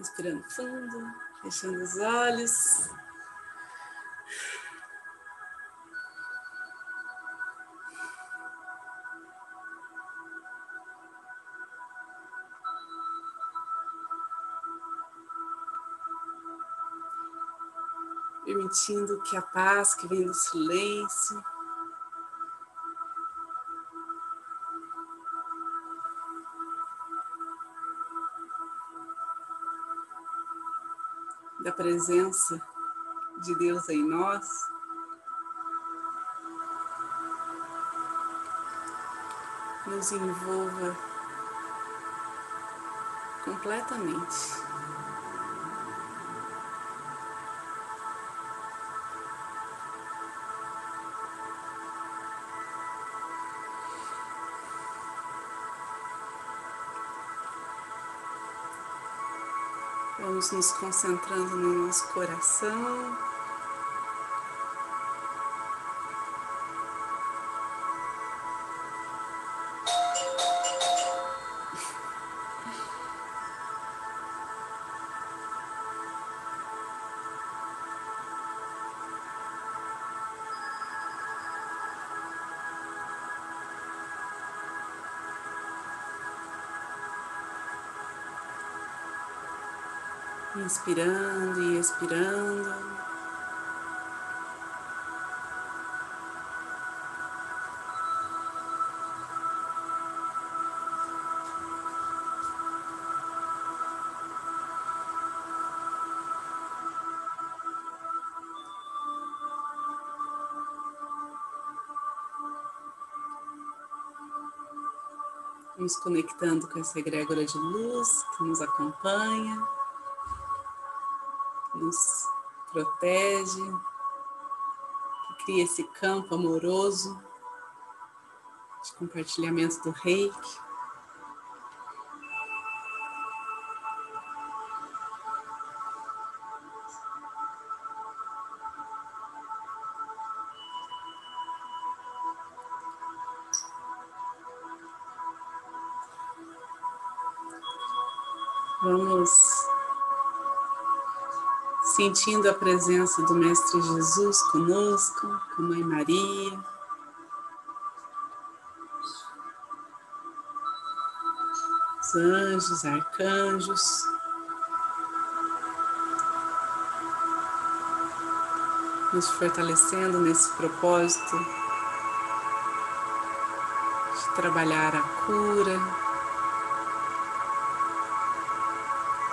Respirando fundo, fechando os olhos. Permitindo que a paz que vem do silêncio da presença de Deus em nós. Nos envolva completamente. Vamos nos concentrando no nosso coração. Inspirando e expirando. nos conectando com essa egrégora de luz que nos acompanha nos protege, que cria esse campo amoroso de compartilhamento do reiki. Sentindo a presença do Mestre Jesus conosco, com Mãe Maria. Os anjos, arcanjos. Nos fortalecendo nesse propósito de trabalhar a cura,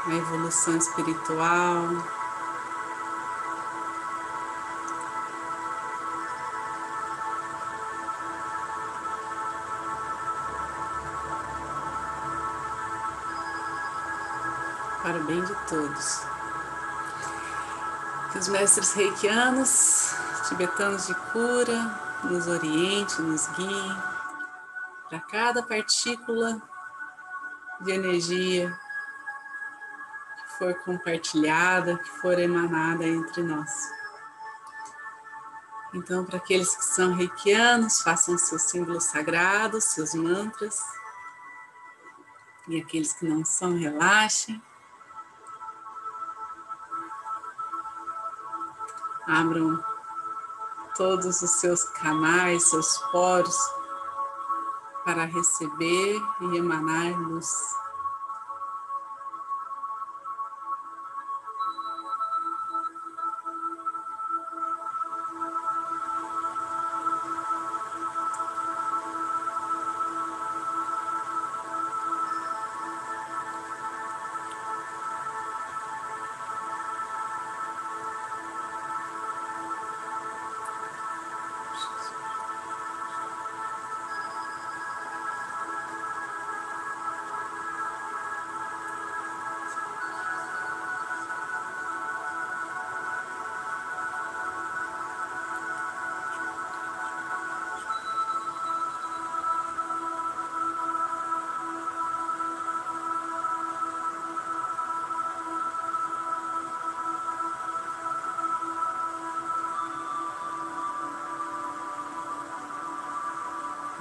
a evolução espiritual. Para o bem de todos. Que os mestres reikianos, tibetanos de cura, nos oriente, nos guiem para cada partícula de energia que for compartilhada, que for emanada entre nós. Então, para aqueles que são reikianos, façam seus símbolos sagrados, seus mantras. E aqueles que não são, relaxem. Abram todos os seus canais, seus poros, para receber e emanar luz.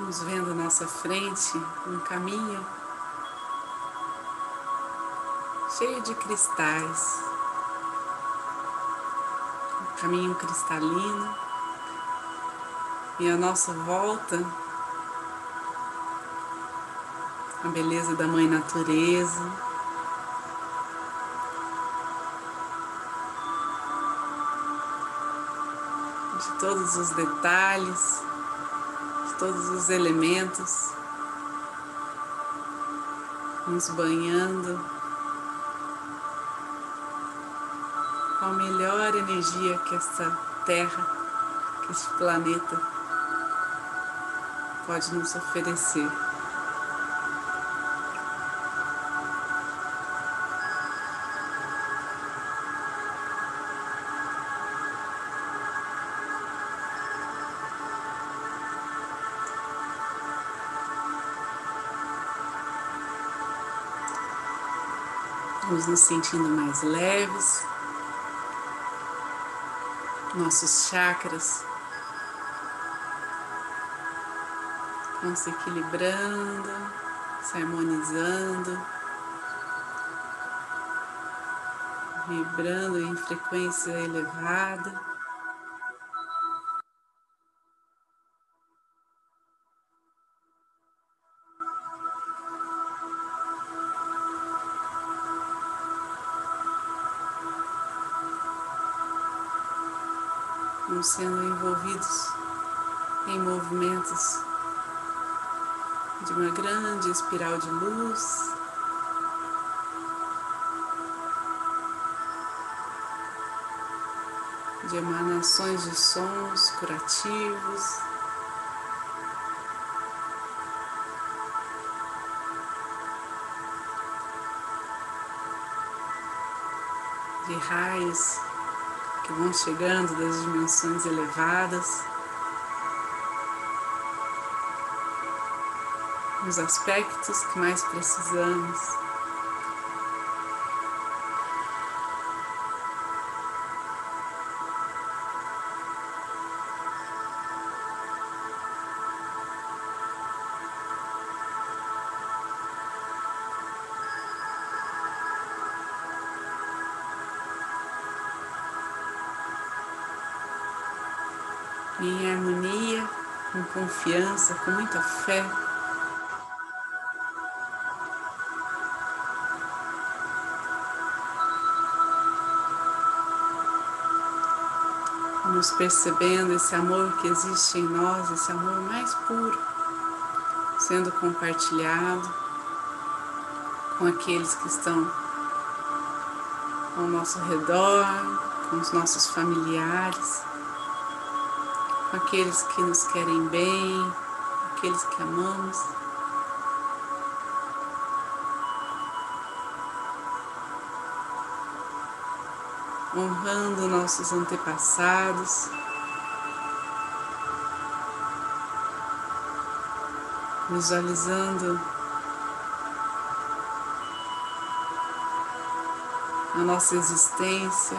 Vendo à nossa frente um caminho cheio de cristais, um caminho cristalino. E a nossa volta a beleza da Mãe Natureza. De todos os detalhes, de todos os elementos, nos banhando com a melhor energia que esta Terra, que este planeta pode nos oferecer. Vamos nos sentindo mais leves, nossos chakras vão se equilibrando, se harmonizando, vibrando em frequência elevada. Vamos sendo envolvidos em movimentos de uma grande espiral de luz. De emanações de sons curativos. De raios que vão chegando das dimensões elevadas. Nos aspectos que mais precisamos. Com fé. Vamos percebendo esse amor que existe em nós, esse amor mais puro, sendo compartilhado com aqueles que estão ao nosso redor, com os nossos familiares aqueles que nos querem bem, aqueles que amamos. Honrando nossos antepassados, visualizando a nossa existência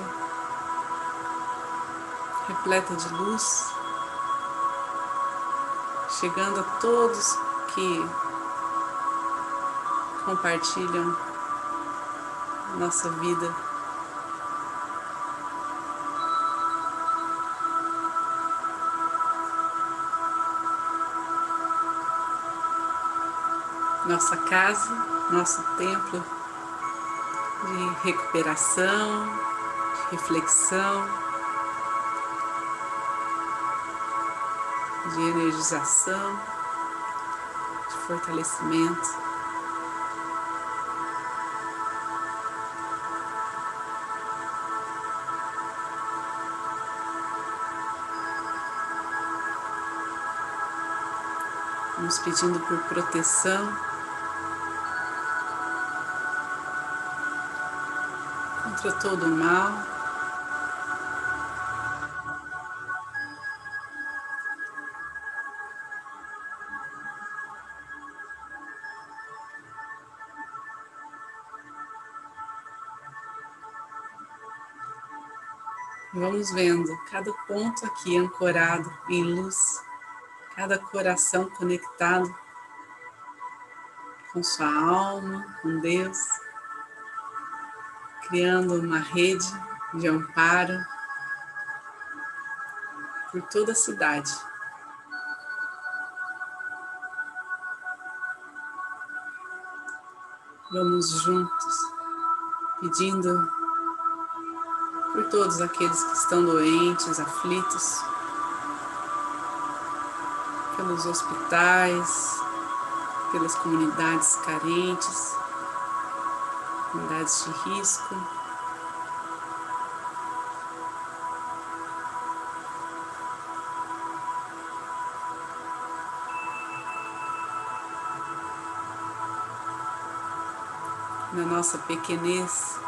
repleta de luz chegando a todos que compartilham nossa vida. Nossa casa, nosso templo de recuperação, de reflexão. De energização, de fortalecimento. Vamos pedindo por proteção contra todo o mal. Vamos vendo cada ponto aqui ancorado em luz, cada coração conectado com sua alma, com Deus. criando uma rede de amparo por toda a cidade. Vamos juntos pedindo por todos aqueles que estão doentes, aflitos, pelos hospitais, pelas comunidades carentes, comunidades de risco. Na nossa pequenez,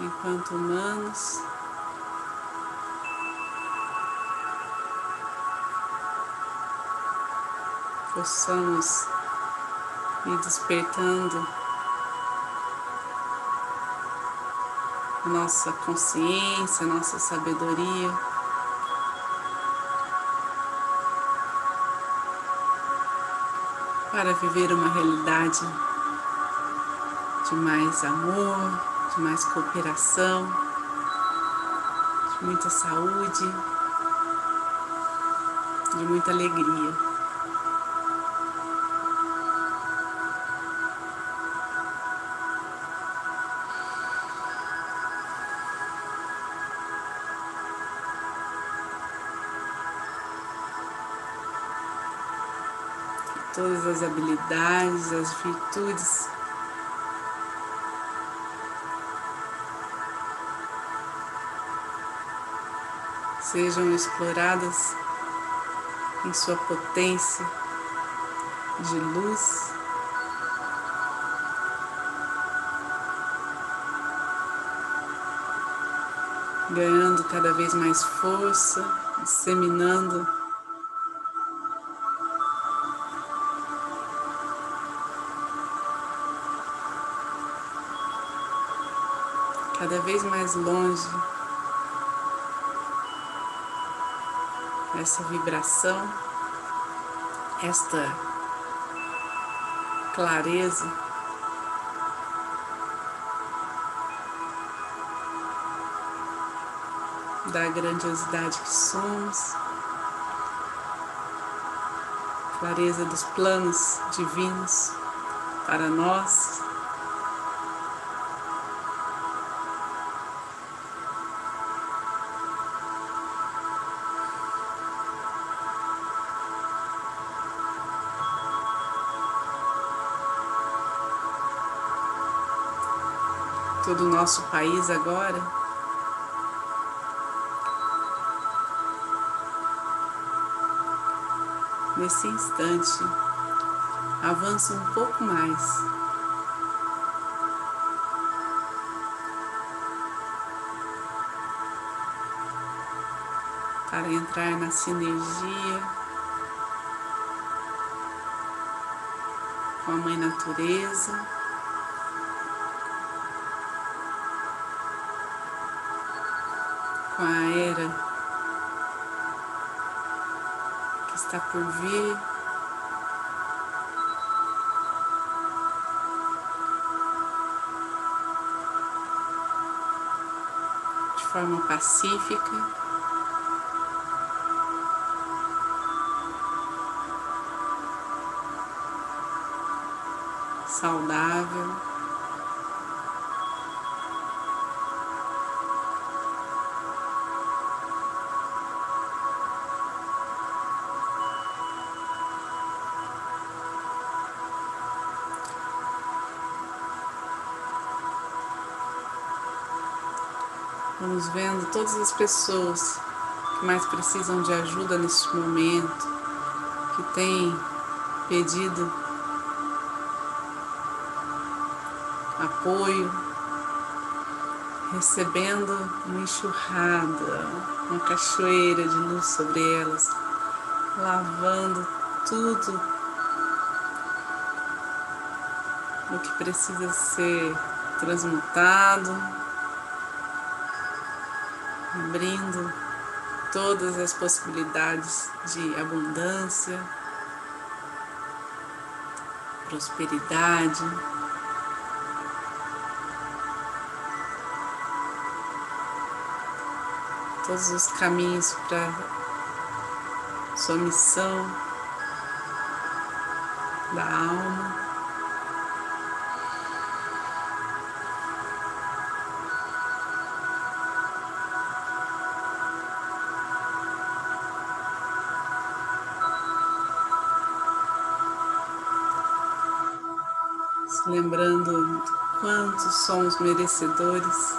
enquanto humanos, possamos ir despertando nossa consciência, nossa sabedoria. Para viver uma realidade de mais amor, de mais cooperação, de muita saúde, de muita alegria. todas as habilidades, as virtudes. Sejam exploradas em sua potência de luz. Ganhando cada vez mais força, disseminando cada vez mais longe essa vibração, esta clareza. Da grandiosidade que somos, clareza dos planos divinos para nós. Todo nosso país agora. Nesse instante, avança um pouco mais. Para entrar na sinergia com a Mãe Natureza. Com a era que está por vir. De forma pacífica. Saudável. Vamos vendo todas as pessoas que mais precisam de ajuda neste momento, que têm pedido apoio, recebendo uma enxurrada, uma cachoeira de luz sobre elas, lavando tudo o que precisa ser transmutado, abrindo todas as possibilidades de abundância, prosperidade. Todos os caminhos para sua missão da alma. Lembrando quantos somos merecedores.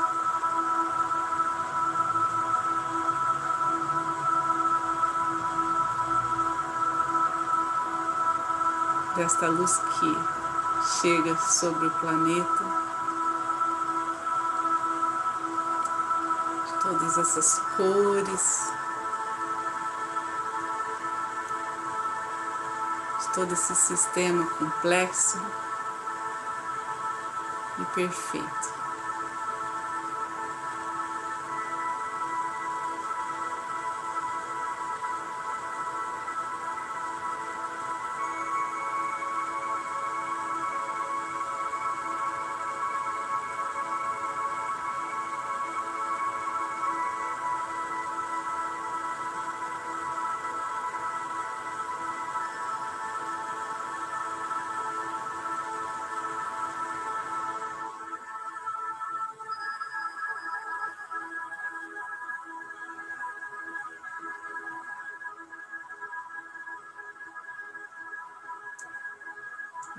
Desta luz que chega sobre o planeta, de todas essas cores, de todo esse sistema complexo e perfeito.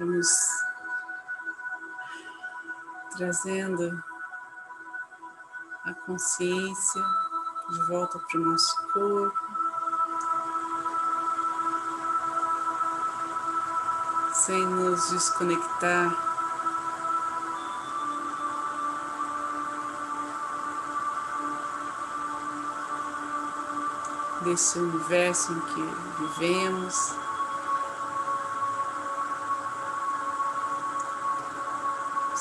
Vamos trazendo a consciência de volta para o nosso corpo. Sem nos desconectar desse universo em que vivemos.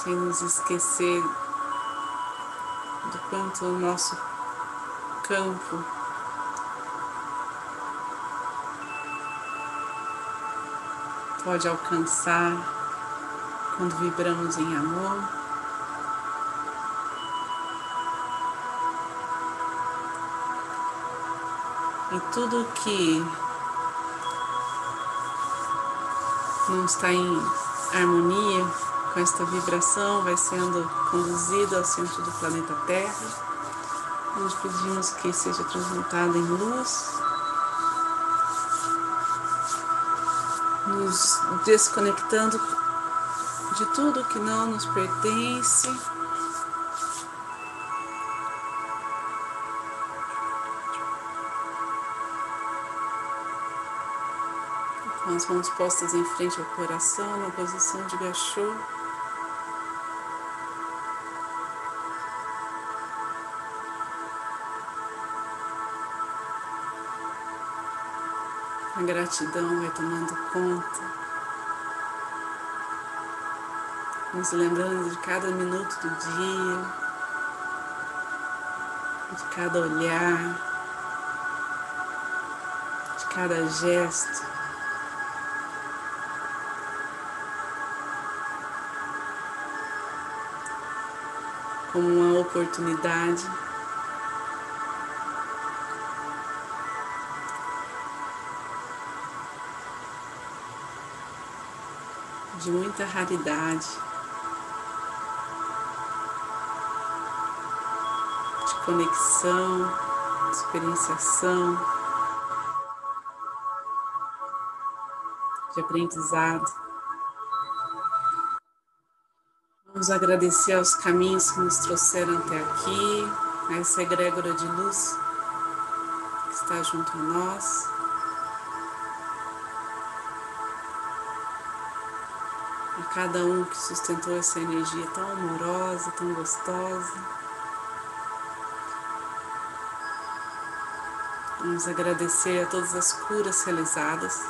Sem nos esquecer do quanto o nosso campo pode alcançar quando vibramos em amor. E tudo que não está em harmonia com esta vibração vai sendo conduzido ao centro do planeta Terra, onde pedimos que seja transmutado em luz, nos desconectando de tudo que não nos pertence. Com as mãos postas em frente ao coração, na posição de gachô. A gratidão vai tomando conta, nos lembrando de cada minuto do dia, de cada olhar, de cada gesto. Como uma oportunidade de muita raridade, de conexão, de experienciação, de aprendizado. Vamos agradecer aos caminhos que nos trouxeram até aqui, a essa egrégora de luz que está junto a nós. Cada um que sustentou essa energia tão amorosa, tão gostosa. Vamos agradecer a todas as curas realizadas.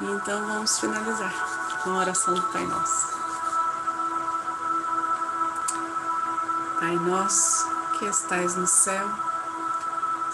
E então vamos finalizar com a oração do Pai Nosso. Pai nosso que estais no céu,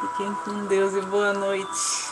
Fiquem com Deus e boa noite.